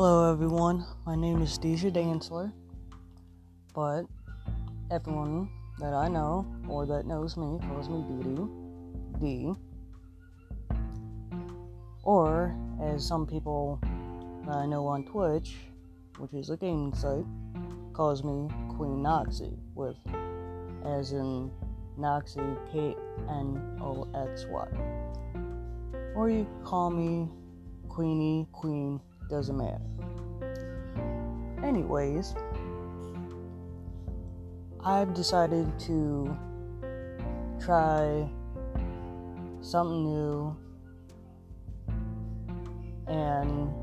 Hello, everyone. My name is Deja Dantzler, but everyone that I know or that knows me calls me DD. D. Or, as some people that I know on Twitch, which is a gaming site, calls me Queen Noxy, with as in Noxy K N O X Y. Or you call me Queenie, Queen, doesn't matter. Anyways, I've decided to try something new and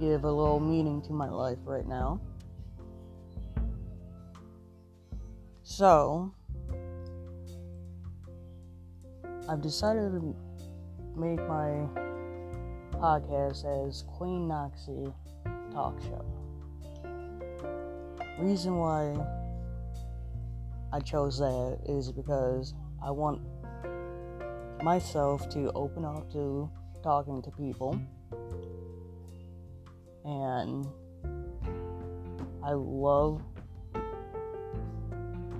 give a little meaning to my life right now. So, I've decided to make my podcast as Queen Noxy Talk Show. Reason why I chose that is because I want myself to open up to talking to people and I love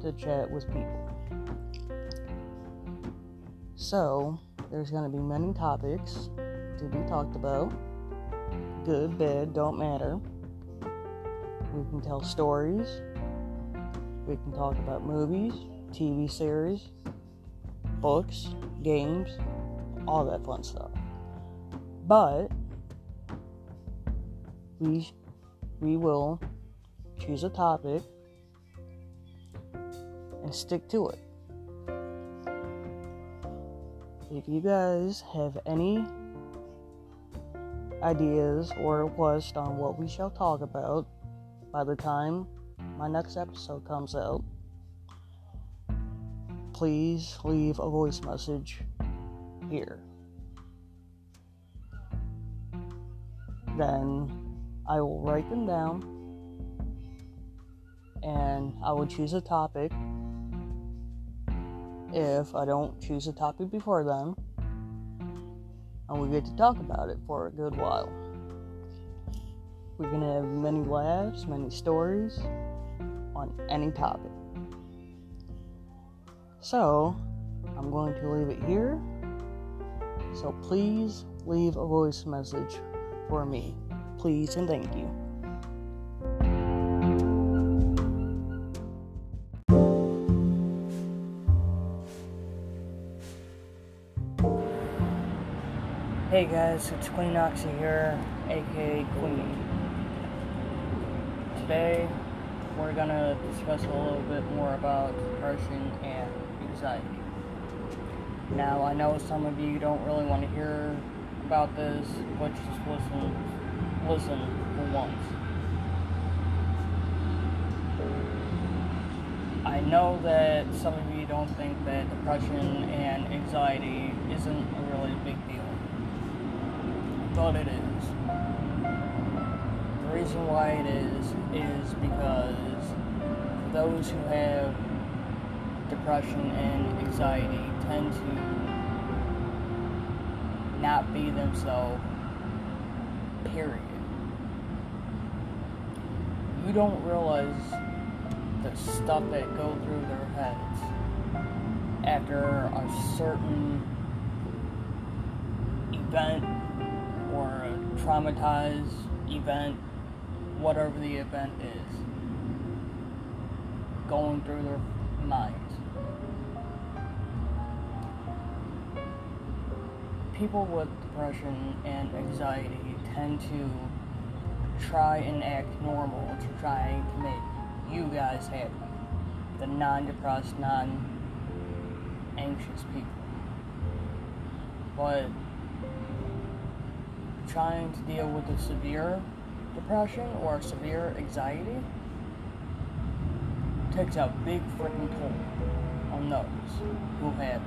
to chat with people. So, there's going to be many topics to be talked about. Good, bad, don't matter. We can tell stories. We can talk about movies, TV series, books, games, all that fun stuff. But we we will choose a topic and stick to it. If you guys have any ideas or requests on what we shall talk about by the time my next episode comes out, please leave a voice message here. Then I will write them down and I will choose a topic. If I don't choose a topic before then, and we get to talk about it for a good while. We're going to have many laughs, many stories on any topic. So, I'm going to leave it here. So, please leave a voice message for me. Please and thank you. Hey guys, it's Queen Noxy here, aka Queenie. Today, we're gonna discuss a little bit more about depression and anxiety. Now, I know some of you don't really want to hear about this, but just listen, listen for once. I know that some of you don't think that depression and anxiety isn't a really big deal but it is. The reason why it is is because those who have depression and anxiety tend to not be themselves, period. You don't realize the stuff that go through their heads after a certain event traumatized event, whatever the event is, going through their minds. People with depression and anxiety tend to try and act normal to try to make you guys happy. The non depressed, non anxious people. But trying to deal with a severe depression or severe anxiety takes a big freaking toll on those who have.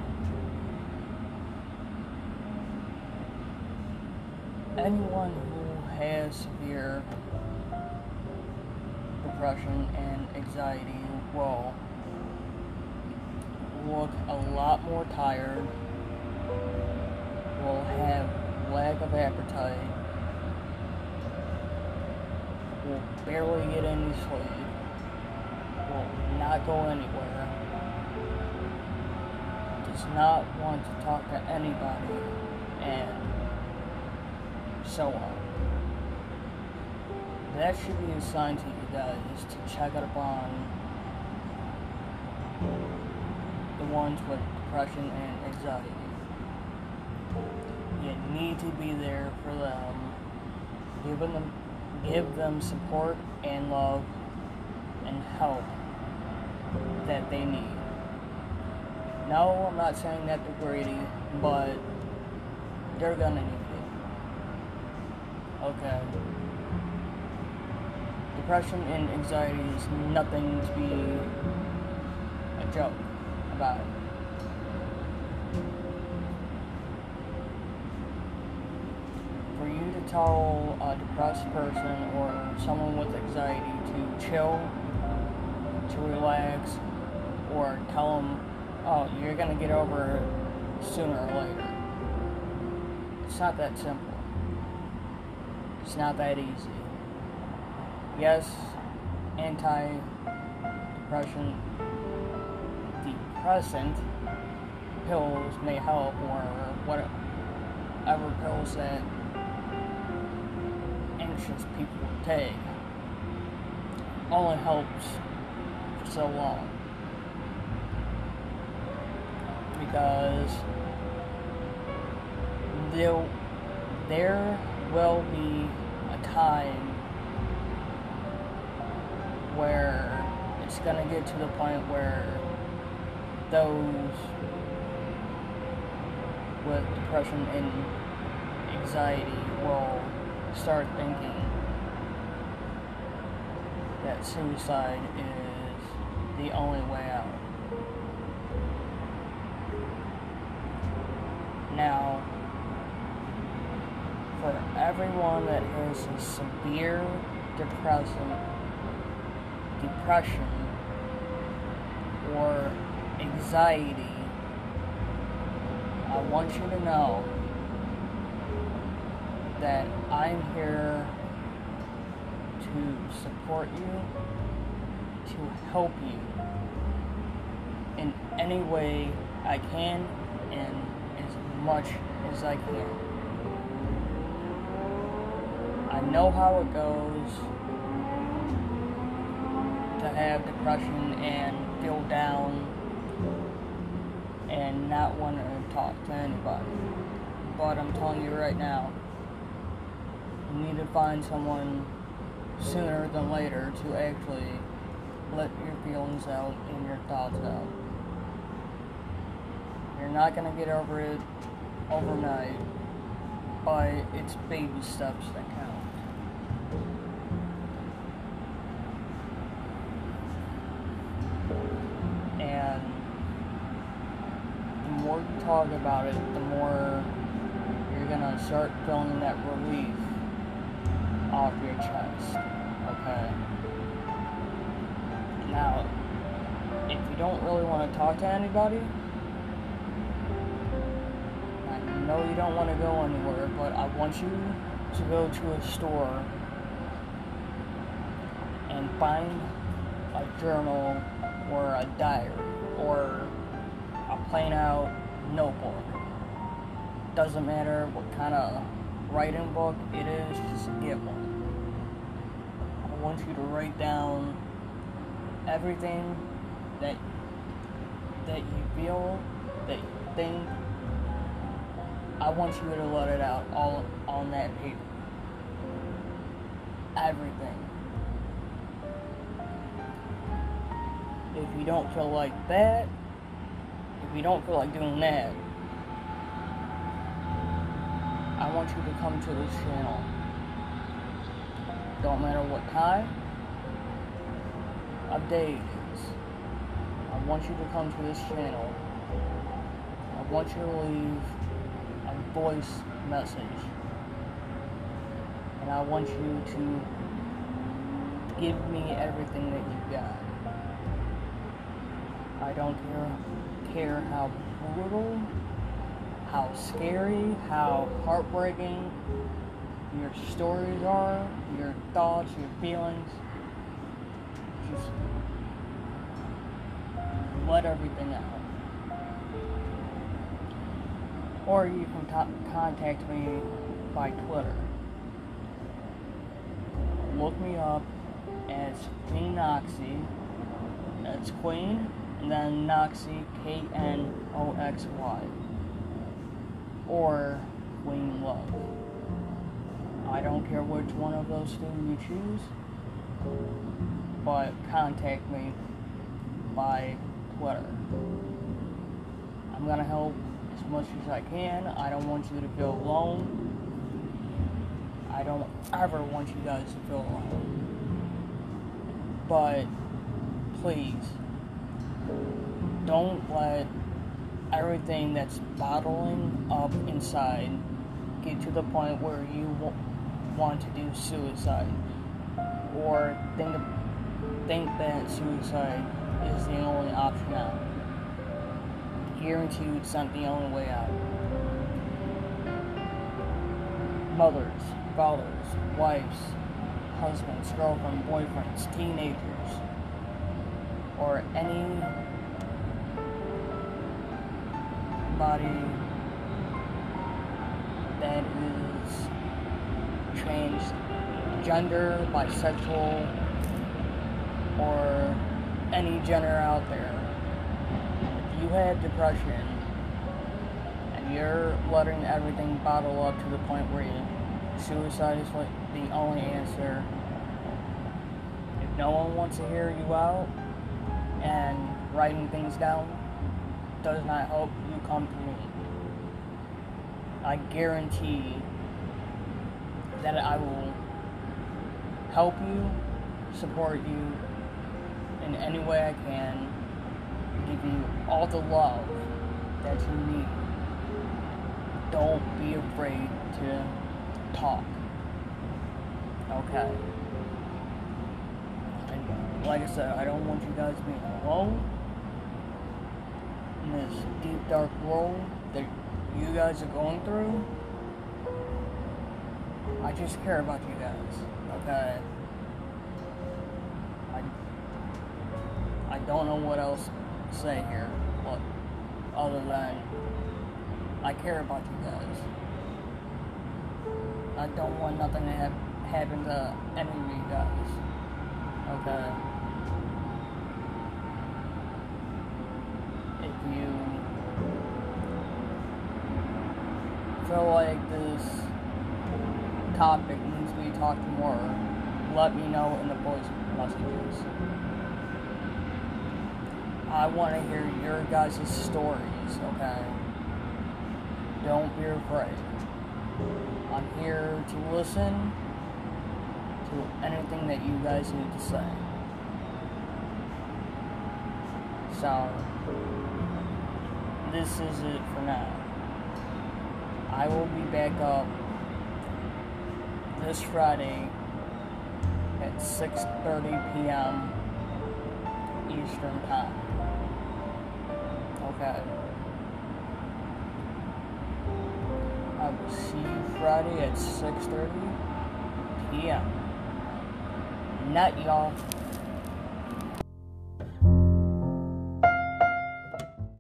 Anyone who has severe depression and anxiety will look a lot more tired, will have lack of appetite, will barely get any sleep, will not go anywhere, does not want to talk to anybody, and so on. That should be a sign to you guys to check up on the ones with depression and anxiety. You need to be there for them, giving them, give them support and love and help that they need. No, I'm not saying that they're greedy, but they're gonna need it. Okay. Depression and anxiety is nothing to be a joke about. For you to tell a depressed person or someone with anxiety to chill, to relax, or tell them, oh, you're gonna get over it sooner or later. It's not that simple. It's not that easy. Yes, anti depression depressant pills may help or whatever pills that anxious people take. Only helps for so long. Because there there will be a time where it's gonna get to the point where those with depression and anxiety will start thinking that suicide is the only way out. Now, for everyone that has a severe depression, depression or anxiety, I want you to know that I'm here to support you, to help you in any way I can and as much as I can. I know how it goes to have depression and feel down and not want to talk to anybody. But I'm telling you right now, you need to find someone sooner than later to actually let your feelings out and your thoughts out. You're not to get over it overnight, but it's baby steps that count. And the more you talk about it, the more you're to start feeling that relief off your chest. Okay? Now, if you don't really want to talk to anybody, I know you don't want to go anywhere, but I want you to go to a store and find a journal or a diary or a plain out notebook. Doesn't matter what kind of writing book it is, just get one. I want you to write down everything that that you feel, that you think. I want you to let it out all on that paper. Everything. If you don't feel like that, if you don't feel like doing that, I want you to come to this channel. Don't matter what time of day it is. I want you to come to this channel. I want you to leave a voice message. And I want you to give me everything that you've got. I don't care, care how brutal, how scary, how heartbreaking your stories are, your thoughts, your feelings. Just let everything out. Or you can t- contact me by Twitter. Look me up as Queen Noxy. That's Queen, and then Noxy, K N O X Y. Or Queen Love. I don't care which one of those two you choose, but contact me by Twitter. I'm gonna help as much as I can. I don't want you to feel alone. I don't ever want you guys to feel alone. But please, don't let everything that's bottling up inside get to the point where you want to do suicide or think think that suicide is the only option out. Guaranteed it's not the only way out. Mothers, fathers, wives, husbands, girlfriends, boyfriends, teenagers, or any body that is changed gender, bisexual, or any gender out there. If you have depression and you're letting everything bottle up to the point where you, suicide is like the only answer, if no one wants to hear you out and writing things down does not help, you come to me. I guarantee that I will help you, support you in any way I can, give you all the love that you need. Don't be afraid to talk. Okay? And like I said, I don't want you guys being alone in this deep, dark world that you guys are going through. I just care about you guys, okay? I, I don't know what else to say here, but other than I care about you guys. I don't want nothing to ha- happen to any of you guys, okay? If you feel like this topic needs to be talked more, let me know in the voice messages. I want to hear your guys' stories, okay? Don't be afraid. I'm here to listen to anything that you guys need to say. So, this is it for now. I will be back up this Friday at 6:30 p.m. Eastern Time. Okay. I will see you Friday at 6:30 p.m. Night, y'all.